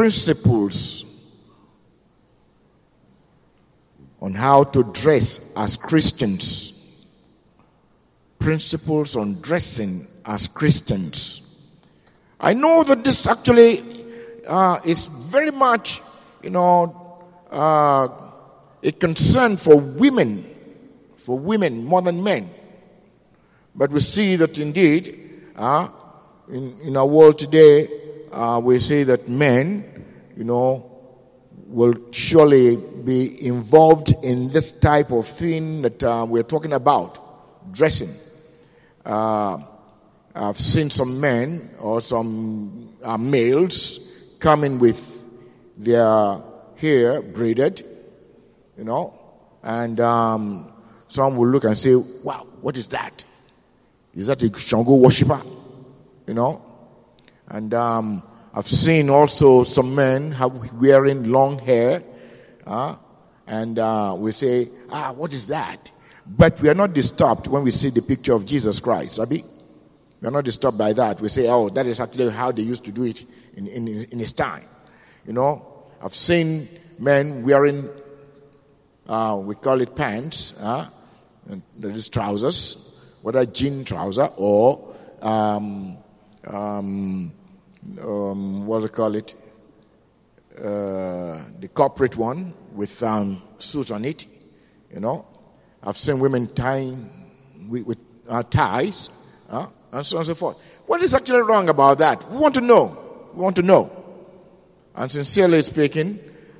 principles on how to dress as Christians. Principles on dressing as Christians. I know that this actually uh, is very much, you know, uh, a concern for women, for women more than men. But we see that indeed, uh, in, in our world today, uh, we say that men, you know, will surely be involved in this type of thing that uh, we're talking about dressing. Uh, I've seen some men or some uh, males coming with their hair braided, you know, and um, some will look and say, Wow, what is that? Is that a Shango worshiper? You know? And um, I've seen also some men have wearing long hair, uh, and uh, we say, ah, what is that? But we are not disturbed when we see the picture of Jesus Christ. We are not disturbed by that. We say, oh, that is actually how they used to do it in, in, in his time. You know, I've seen men wearing, uh, we call it pants, uh, that is trousers, whether jean trouser or um, um, um, what do they call it? Uh, the corporate one with um, suit on it. You know, I've seen women tying with, with uh, ties, uh, and so on and so forth. What is actually wrong about that? We want to know. We want to know. And sincerely speaking,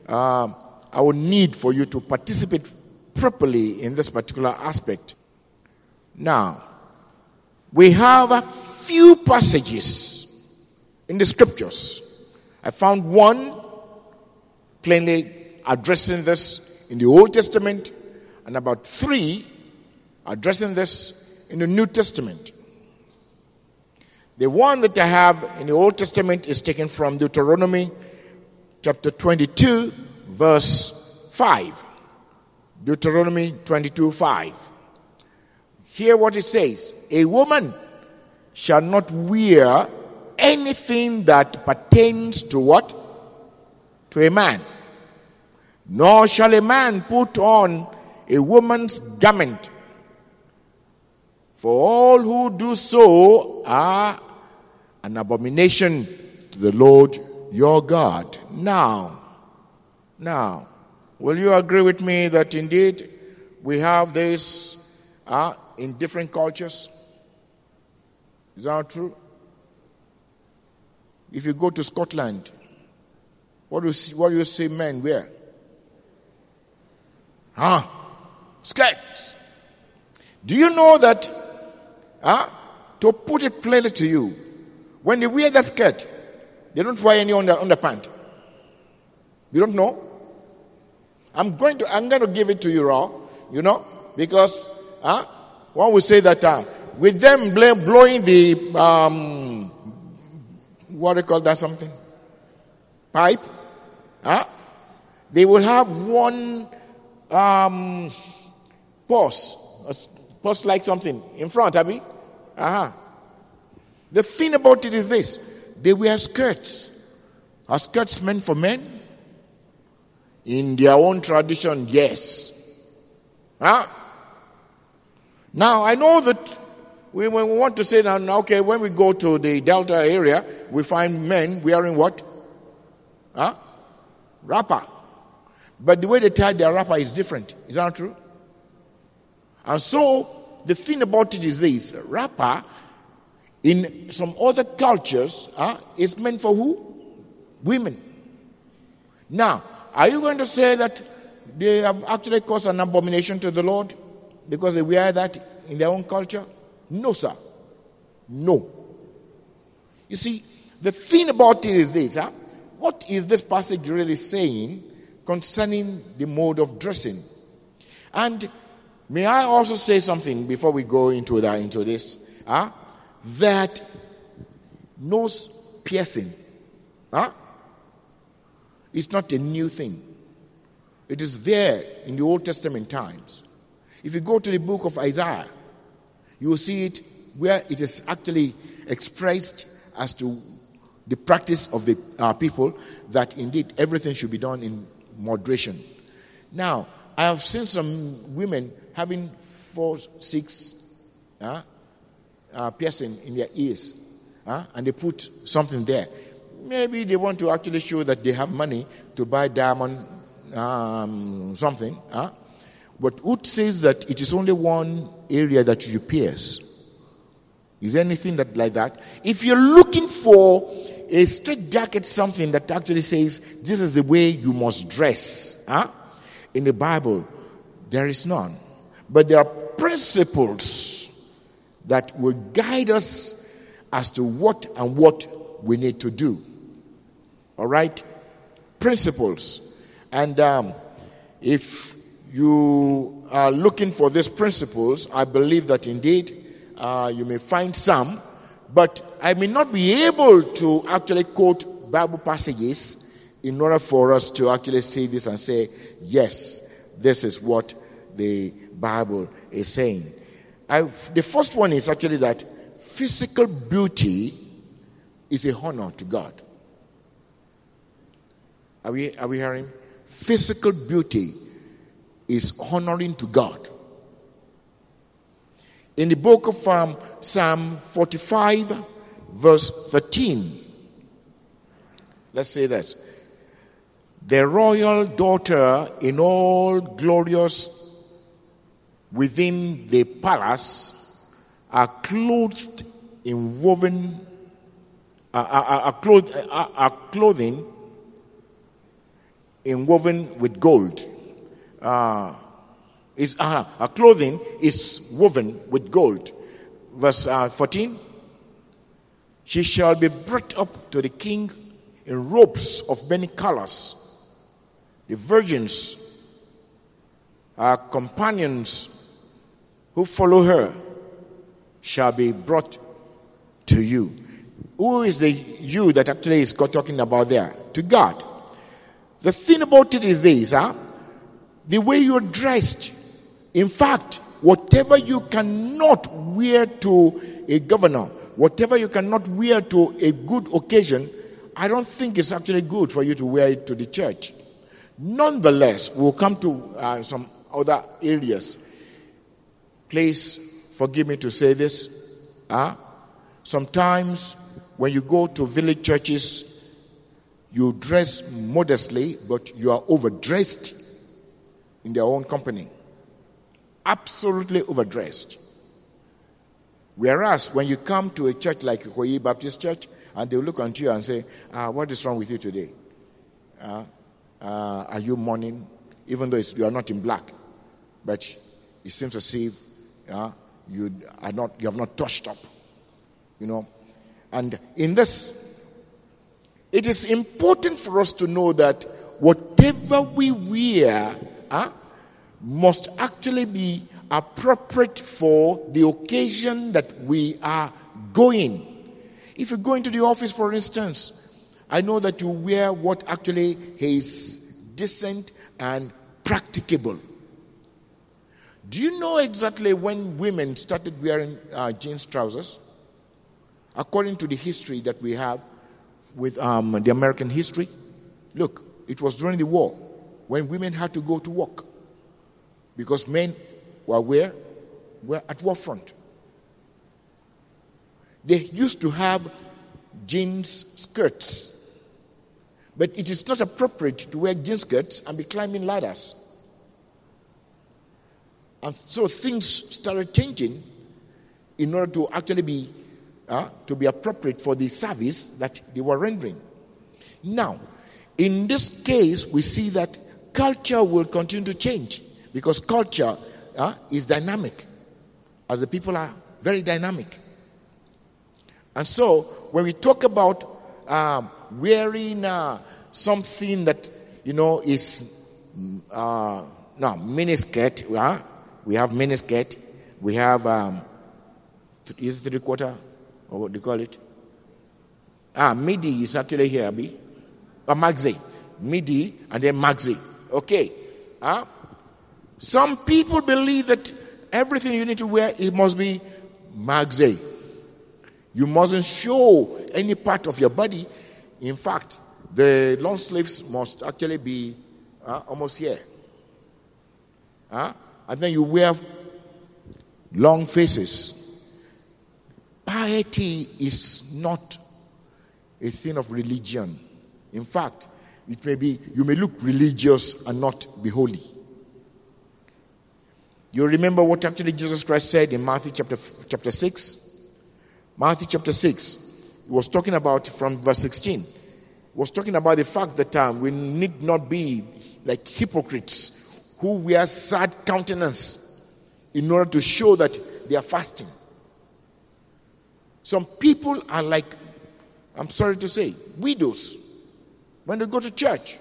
uh, I would need for you to participate properly in this particular aspect. Now, we have a few passages in the scriptures. I found one plainly addressing this in the Old Testament, and about three addressing this in the New Testament. The one that I have in the Old Testament is taken from Deuteronomy chapter 22, verse 5. Deuteronomy 22, 5. Hear what it says A woman shall not wear anything that pertains to what? To a man. Nor shall a man put on a woman's garment. For all who do so are an abomination to the Lord your God. Now, now, will you agree with me that indeed we have this uh, in different cultures? Is that true? If you go to Scotland, what do you see, what do you see men wear? Huh? Skirts. Do you know that? Huh? To put it plainly to you, when they wear the skirt, they don't wear any under underpant. You don't know? I'm going to I'm going to give it to you raw, you know, because huh? one will say that uh, with them blowing the um, what do you call that something? Pipe? Huh? They will have one um, pause, pause like something in front, Abby. Uh-huh. The thing about it is this they wear skirts. Are skirts meant for men? In their own tradition, yes. Huh? Now, I know that we, we want to say now, okay, when we go to the Delta area, we find men wearing what? Huh? Wrapper. But the way they tie their wrapper is different. Is that true? And so, the thing about it is this wrapper in some other cultures huh, is meant for who? Women. Now, are you going to say that they have actually caused an abomination to the Lord because they wear that in their own culture? No, sir. No. You see, the thing about it is this huh? what is this passage really saying concerning the mode of dressing? And may I also say something before we go into that into this? Huh? That nose piercing huh? is not a new thing. It is there in the Old Testament times. If you go to the book of Isaiah, you will see it where it is actually expressed as to the practice of the uh, people that indeed everything should be done in moderation. Now, I have seen some women having four, six uh, uh, piercing in their ears, uh, and they put something there. Maybe they want to actually show that they have money to buy diamond um, something. Uh, but who says that it is only one area that you pierce? Is there anything that like that? If you're looking for a straight jacket, something that actually says this is the way you must dress, huh? in the Bible, there is none. But there are principles that will guide us as to what and what we need to do. All right? Principles. And um, if you are looking for these principles, I believe that indeed uh, you may find some, but I may not be able to actually quote Bible passages in order for us to actually see this and say, yes, this is what the Bible is saying. I, the first one is actually that physical beauty is a honor to God. Are we, are we hearing? Physical beauty is honoring to God. In the book of um, Psalm 45, verse 13, let's say that. The royal daughter in all glorious within the palace are clothed in woven, uh, are, are, clothed, are, are clothing in woven with gold uh, is uh, her clothing is woven with gold. Verse uh, 14. She shall be brought up to the king in robes of many colors. The virgins, her companions who follow her, shall be brought to you. Who is the you that actually is talking about there? To God. The thing about it is this, huh? The way you're dressed. In fact, whatever you cannot wear to a governor, whatever you cannot wear to a good occasion, I don't think it's actually good for you to wear it to the church. Nonetheless, we'll come to uh, some other areas. Please forgive me to say this. Uh, sometimes when you go to village churches, you dress modestly, but you are overdressed in their own company. Absolutely overdressed. Whereas when you come to a church like Ikoyi Baptist Church, and they look at you and say, ah, What is wrong with you today? Uh, uh, are you mourning? Even though you are not in black, but it seems as if uh, you, are not, you have not touched up. You know? And in this, it is important for us to know that whatever we wear huh, must actually be appropriate for the occasion that we are going. If you go into the office, for instance, I know that you wear what actually is decent and practicable. Do you know exactly when women started wearing uh, jeans trousers? According to the history that we have with um, the American history, look, it was during the war when women had to go to work because men were where? Were at war front. They used to have jeans skirts, but it is not appropriate to wear jeans skirts and be climbing ladders. And so things started changing in order to actually be uh, to be appropriate for the service that they were rendering. Now, in this case, we see that culture will continue to change because culture uh, is dynamic, as the people are very dynamic. And so, when we talk about um, wearing uh, something that you know is uh, no miniskirt, uh, we have miniskirt, we have um, is three quarter, or what do you call it? Ah, midi is actually here, Abi. Or maxi. Midi and then maxi. Okay. Huh? Some people believe that everything you need to wear it must be maxi. You mustn't show any part of your body In fact, the long sleeves must actually be uh, almost here. Uh, and then you wear long faces. Piety is not a thing of religion. In fact, it may be you may look religious and not be holy. You remember what actually Jesus Christ said in Matthew chapter, chapter 6? Matthew chapter 6. He was talking about from verse 16. He was talking about the fact that um, we need not be like hypocrites who wear sad countenance in order to show that they are fasting. Some people are like, I'm sorry to say, widows when they go to church.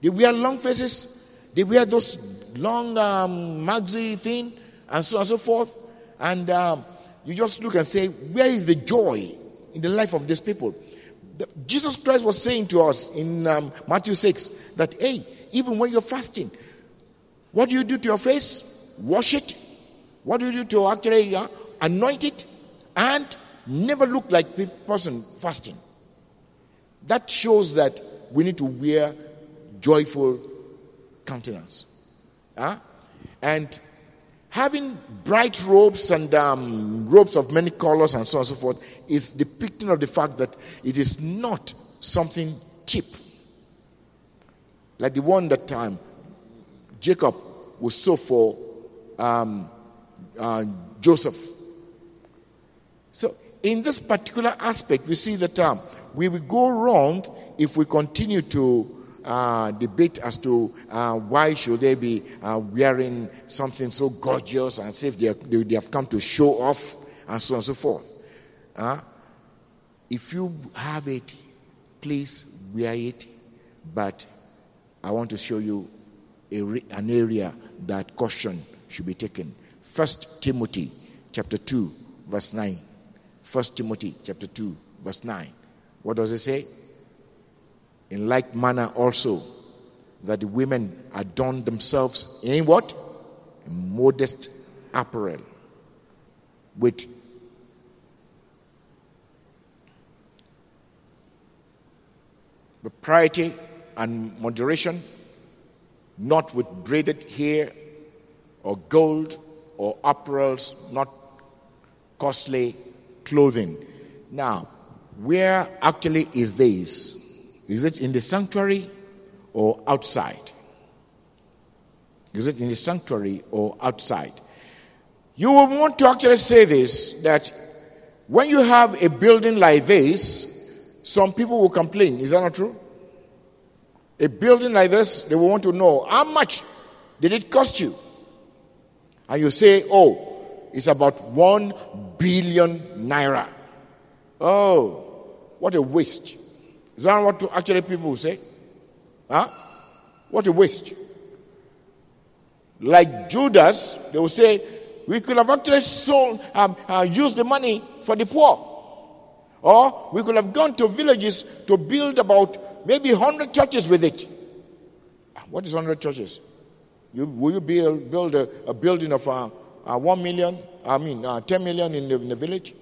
They wear long faces, they wear those long um, maxi thing, and so on and so forth. And um, you just look and say, where is the joy in the life of these people? The, Jesus Christ was saying to us in um, Matthew 6 that, hey, even when you're fasting, what do you do to your face? Wash it. What do you do to actually uh, anoint it? And never look like the person fasting. That shows that we need to wear joyful countenance. Huh? And having bright robes and um, robes of many colors and so on and so forth is depicting of the fact that it is not something cheap. Like the one that um, Jacob was so for um, uh, Joseph. So, in this particular aspect, we see that um, we will go wrong if we continue to uh, debate as to uh, why should they be uh, wearing something so gorgeous and say they, they, they, have come to show off and so on and so forth. Uh, if you have it, please wear it. But I want to show you a, an area that caution should be taken. First Timothy chapter 2, verse 9. First Timothy chapter 2, verse 9. What does it say? In like manner also, that the women adorn themselves in what? In modest apparel. With propriety and moderation, not with braided hair or gold or apparels, not costly clothing. Now, where actually is this? Is it in the sanctuary or outside? Is it in the sanctuary or outside? You will want to actually say this that when you have a building like this, some people will complain. Is that not true? A building like this, they will want to know how much did it cost you? And you say, oh, it's about one billion naira. Oh, what a waste. Is that what actually people say? Huh? What a waste. Like Judas, they will say, we could have actually sold, um, uh, used the money for the poor. Or we could have gone to villages to build about maybe 100 churches with it. Ah, what is 100 churches? You, will you build, build a, a building of uh, uh, 1 million, I mean, uh, 10 million in the, in the village?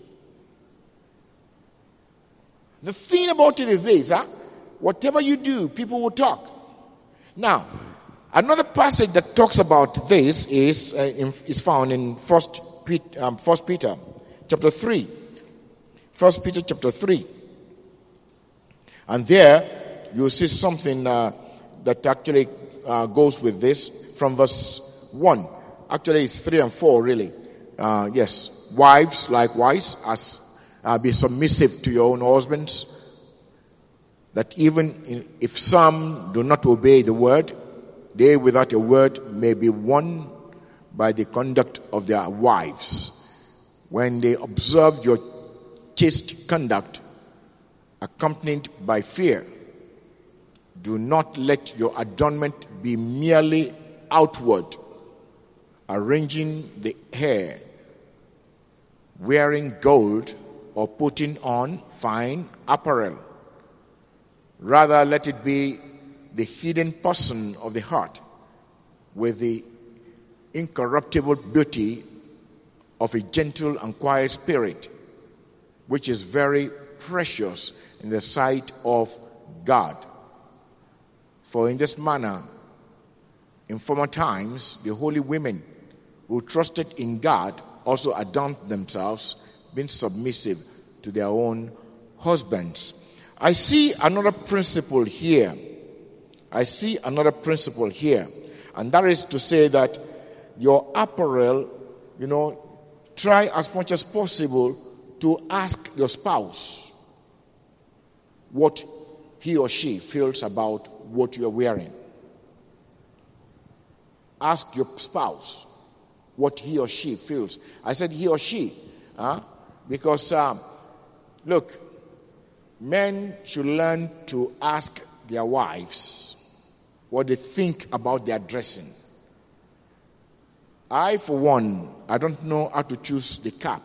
The thing about it is this, huh? Whatever you do, people will talk. Now, another passage that talks about this is, uh, in, is found in First Peter, um, First Peter chapter 3. First Peter chapter 3. And there you'll see something uh, that actually uh, goes with this from verse 1. Actually, it's 3 and 4, really. Uh, yes. Wives, likewise, as uh, be submissive to your own husbands. That even if some do not obey the word, they without a word may be won by the conduct of their wives. When they observe your chaste conduct, accompanied by fear, do not let your adornment be merely outward, arranging the hair, wearing gold or putting on fine apparel. Rather, let it be the hidden person of the heart with the incorruptible beauty of a gentle and quiet spirit, which is very precious in the sight of God. For in this manner, in former times, the holy women who trusted in God also adorned themselves, being submissive to their own husbands. I see another principle here. I see another principle here. And that is to say that your apparel, you know, try as much as possible to ask your spouse what he or she feels about what you're wearing. Ask your spouse what he or she feels. I said he or she, huh? Because um, look, men should learn to ask their wives what they think about their dressing. I, for one, I don't know how to choose the cap.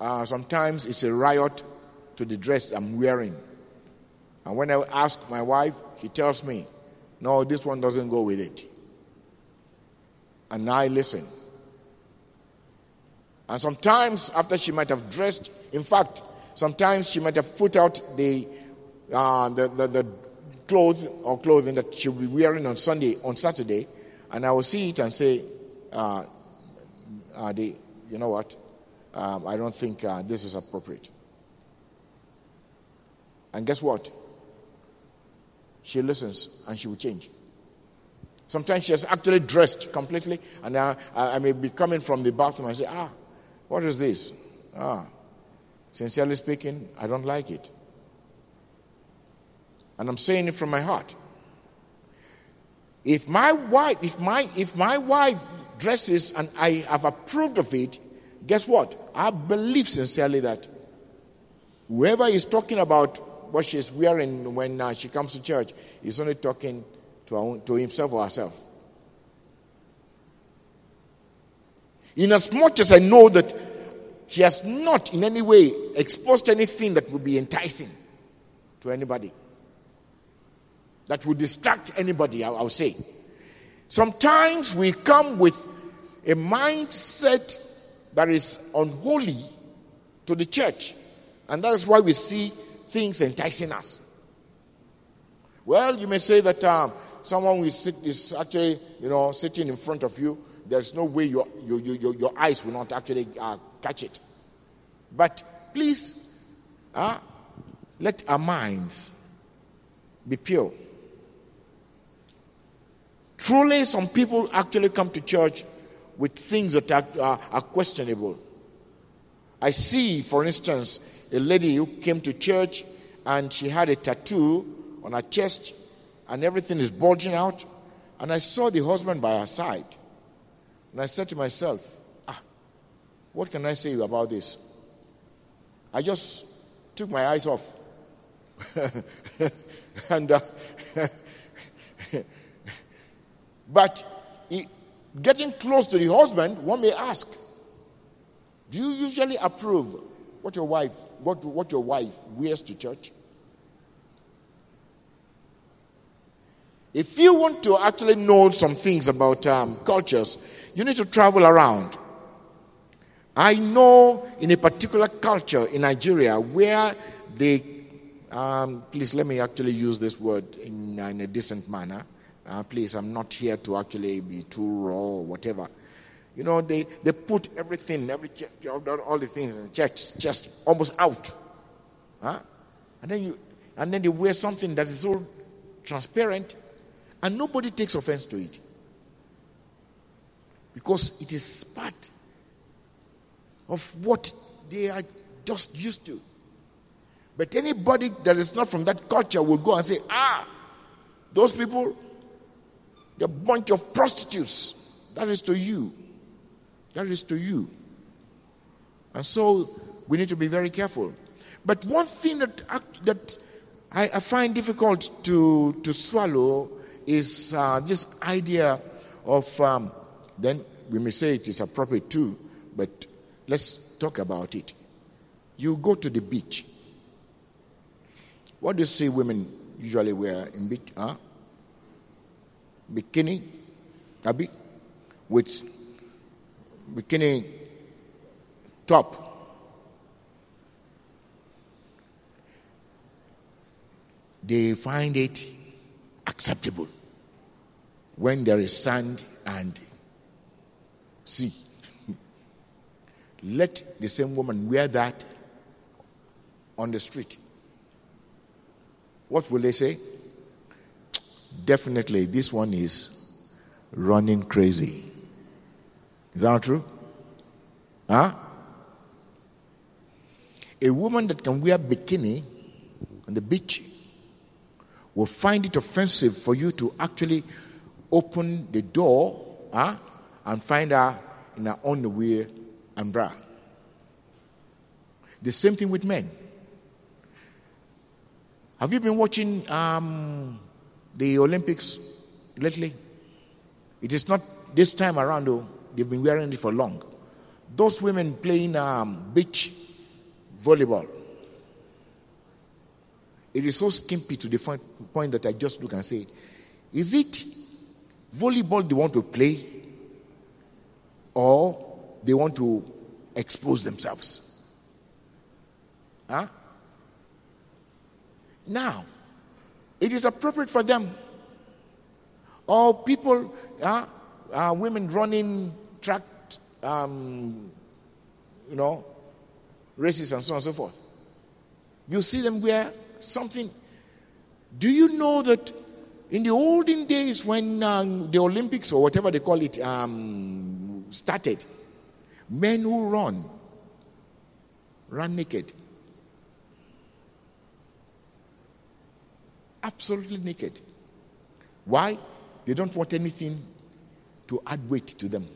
Uh, sometimes it's a riot to the dress I'm wearing. And when I ask my wife, she tells me, no, this one doesn't go with it. And I listen. And sometimes, after she might have dressed, in fact, sometimes she might have put out the, uh, the, the, the clothes or clothing that she'll be wearing on Sunday, on Saturday, and I will see it and say, uh, uh, you know what? Um, I don't think uh, this is appropriate. And guess what? She listens and she will change. Sometimes she has actually dressed completely, and I, I may be coming from the bathroom and say, Ah, what is this? Ah, sincerely speaking, I don't like it. And I'm saying it from my heart. If my wife, if my if my wife dresses and I have approved of it, guess what? I believe sincerely that whoever is talking about what she's wearing when uh, she comes to church is only talking to, own, to himself or herself. In as I know that she has not in any way exposed anything that would be enticing to anybody, that would distract anybody, I, will say. Sometimes we come with a mindset that is unholy to the church, and that is why we see things enticing us. Well, you may say that um, someone sit, is actually, you know, sitting in front of you. There's no way your, your, your, your eyes will not actually uh, catch it. But please, uh, let our minds be pure. Truly, some people actually come to church with things that are, uh, are questionable. I see, for instance, a lady who came to church and she had a tattoo on her chest and everything is bulging out. And I saw the husband by her side. And I said to myself, ah, what can I say about this? I just took my eyes off. and uh, but getting close to the husband, one may ask, do you usually approve what your wife what, what your wife wears to church? If you want to actually know some things about um, cultures, you need to travel around. I know in a particular culture in Nigeria where they, um, please let me actually use this word in, in a decent manner. Uh, please, I'm not here to actually be too raw or whatever. You know, they, they put everything, every job, all the things in the church just almost out. Huh? And then you and then they wear something that is so transparent and nobody takes offense to it. Because it is part of what they are just used to. But anybody that is not from that culture will go and say, ah, those people, they're a bunch of prostitutes. That is to you. That is to you. And so we need to be very careful. But one thing that, that I, I find difficult to, to swallow is uh, this idea of, um, then we may say it is appropriate too, but let's talk about it. You go to the beach. What do you see women usually wear in beach? Huh? Bikini, tabi, with bikini top. They find it acceptable when there is sand and sea. Let the same woman wear that on the street. What will they say? Definitely, this one is running crazy. Is that not true? Huh? A woman that can wear bikini on the beach will find it offensive for you to actually open the door huh, and find her in her underwear and bra. The same thing with men. Have you been watching um, the Olympics lately? It is not this time around, though. They've been wearing it for long. Those women playing um, beach volleyball. It is so skimpy to the point that I just look and say, is it volleyball they want to play or they want to expose themselves? Huh? Now, it is appropriate for them. Or people, uh, uh, women running track, um, you know, races and so on and so forth. You see them wear something. Do you know that in the olden days when um, the Olympics or whatever they call it um, started, men who run run naked. Absolutely naked. Why? They don't want anything to add weight to them.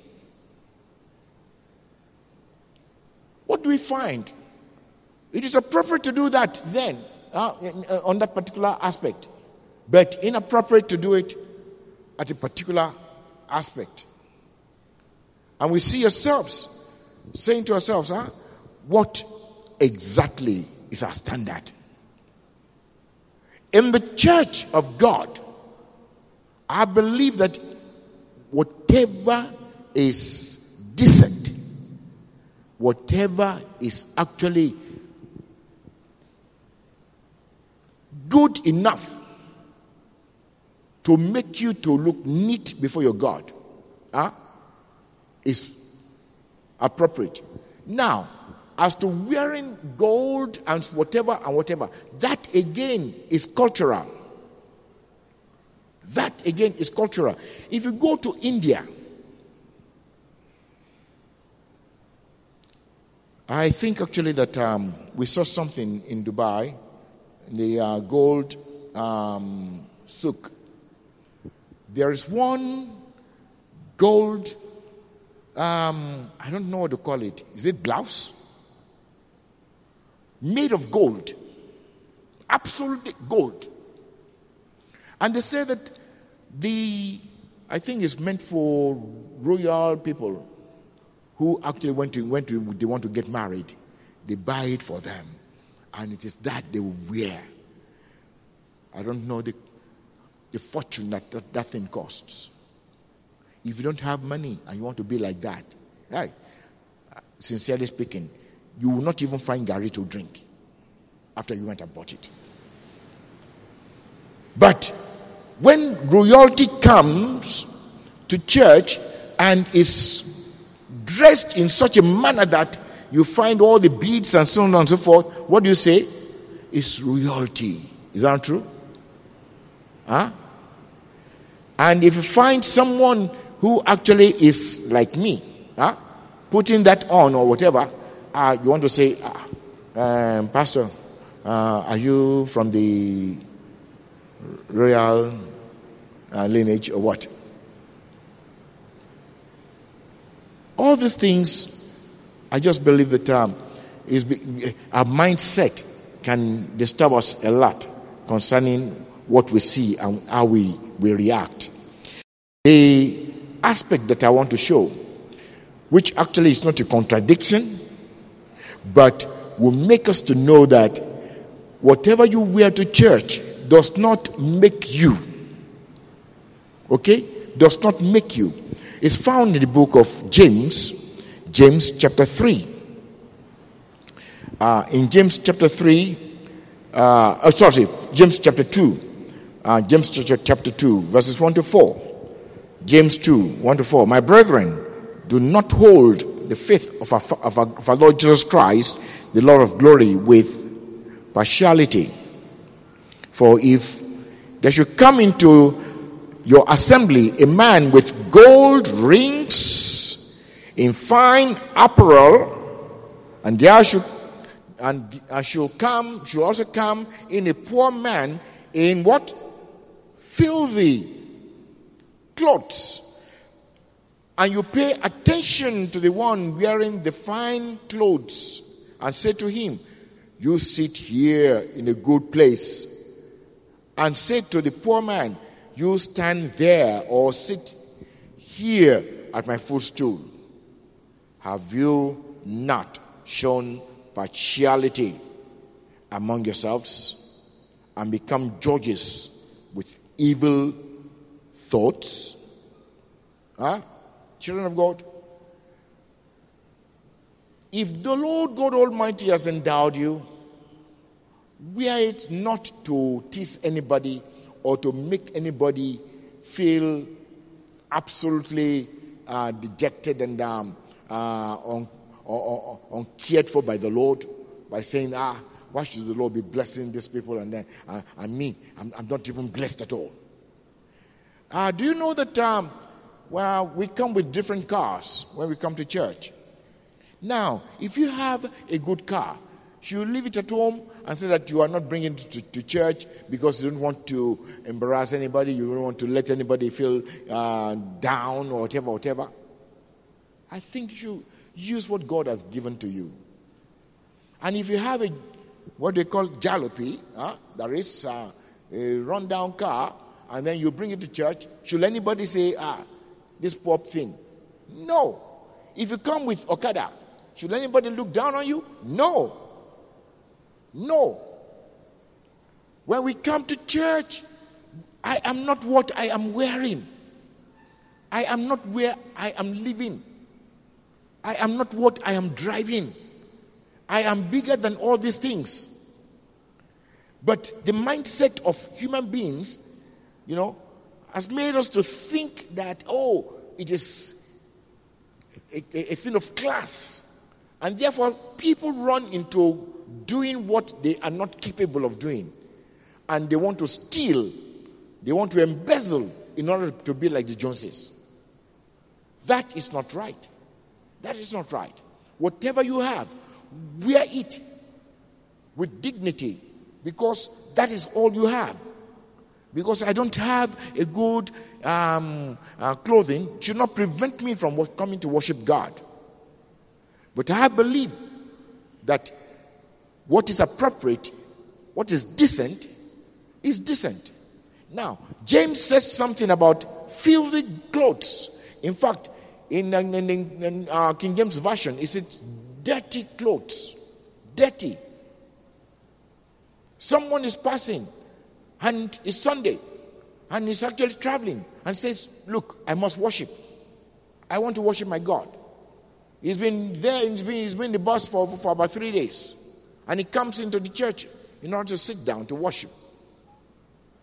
What do we find? It is appropriate to do that then, uh, uh, on that particular aspect, but inappropriate to do it at a particular aspect. And we see ourselves saying to ourselves, huh, what exactly is our standard? In the church of God, I believe that whatever is decent, whatever is actually good enough to make you to look neat before your God huh, is appropriate. Now, as to wearing gold and whatever and whatever, that again is cultural. That again is cultural. If you go to India, I think actually that um, we saw something in Dubai, the uh, gold um, souk. There is one gold, um, I don't know what to call it. Is it blouse? made of gold. Absolutely gold. And they say that the, I think it's meant for royal people who actually went to, went to, they want to get married. They buy it for them. And it is that they will wear. I don't know the, the fortune that, that that thing costs. If you don't have money and you want to be like that, hey, sincerely speaking, you will not even find garri to drink after you went and bought it. But when royalty comes to church and is dressed in such a manner that you find all the beads and so on and so forth, what do you say? It's royalty. Is that true? Huh? And if you find someone who actually is like me, huh, putting that on or whatever, uh, you want to say, uh, um, Pastor, uh, are you from the royal uh, lineage or what? All these things, I just believe that um, is our mindset can disturb us a lot concerning what we see and how we, we react. The aspect that I want to show, which actually is not a contradiction, but will make us to know that whatever you wear to church does not make you. Okay? Does not make you. It's found in the book of James, James chapter 3. Uh, in James chapter 3, uh, oh, sorry, James chapter 2. Uh, James chapter 2, verses 1 to 4. James 2, 1 to 4. My brethren, do not hold the faith of our, of our, of our Lord Jesus Christ, the Lord of glory, with partiality. For if there should come into your assembly a man with gold rings in fine apparel, and there should and shall come, shall also come in a poor man in what? Filthy clothes. And you pay attention to the one wearing the fine clothes and say to him, You sit here in a good place. And say to the poor man, You stand there or sit here at my footstool. Have you not shown partiality among yourselves and become judges with evil thoughts? Huh? Children of God? If the Lord God Almighty has endowed you, wear it not to tease anybody or to make anybody feel absolutely uh, dejected and um, uh, un- uncared for by the Lord by saying, ah, why should the Lord be blessing these people and then uh, and me? I'm, I'm, not even blessed at all. Uh, do you know that um, well, we come with different cars when we come to church? Now, if you have a good car, you leave it at home and say that you are not bringing it to, to, church because you don't want to embarrass anybody, you don't want to let anybody feel uh, down or whatever, whatever. I think you Use what God has given to you. And if you have a what they call jalopy, huh? there is uh, a rundown car, and then you bring it to church, should anybody say, ah, this pop thing? No. If you come with Okada, should anybody look down on you? No. No. When we come to church, I am not what I am wearing. I am not where I am living. I am not what I am driving. I am bigger than all these things. But the mindset of human beings, you know, has made us to think that, oh, it is a, a, a thing of class. And therefore, people run into doing what they are not capable of doing. And they want to steal, they want to embezzle in order to be like the Joneses. That is not right. That is not right. Whatever you have, wear it with dignity because that is all you have. Because I don't have a good um, uh, clothing should not prevent me from coming to worship God. But I believe that what is appropriate, what is decent, is decent. Now, James says something about filthy clothes. In fact, in, in, in, uh, King James Version, it says dirty clothes. Dirty. Someone is passing and it's Sunday and he's actually traveling and says, Look, I must worship. I want to worship my God. He's been there, he's been, he's been the bus for, for about three days. And he comes into the church in order to sit down to worship.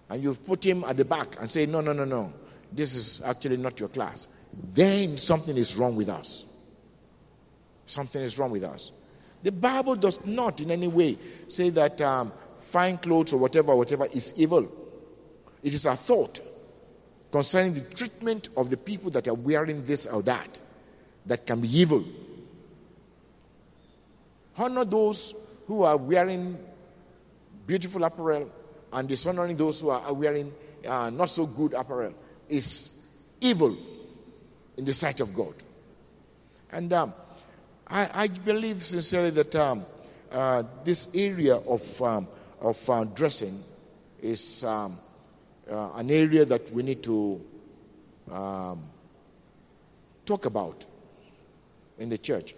And you put him at the back and say, No, no, no, no. This is actually not your class then something is wrong with us. Something is wrong with us. The Bible does not in any way say that um, fine clothes or whatever, whatever is evil. It is a thought concerning the treatment of the people that are wearing this or that that can be evil. Honor those who are wearing beautiful apparel and dishonoring those who are wearing uh, not so good apparel is evil in the sight of God. And um, I, I, believe sincerely that um, uh, this area of, um, of uh, dressing is um, uh, an area that we need to um, talk about in the church.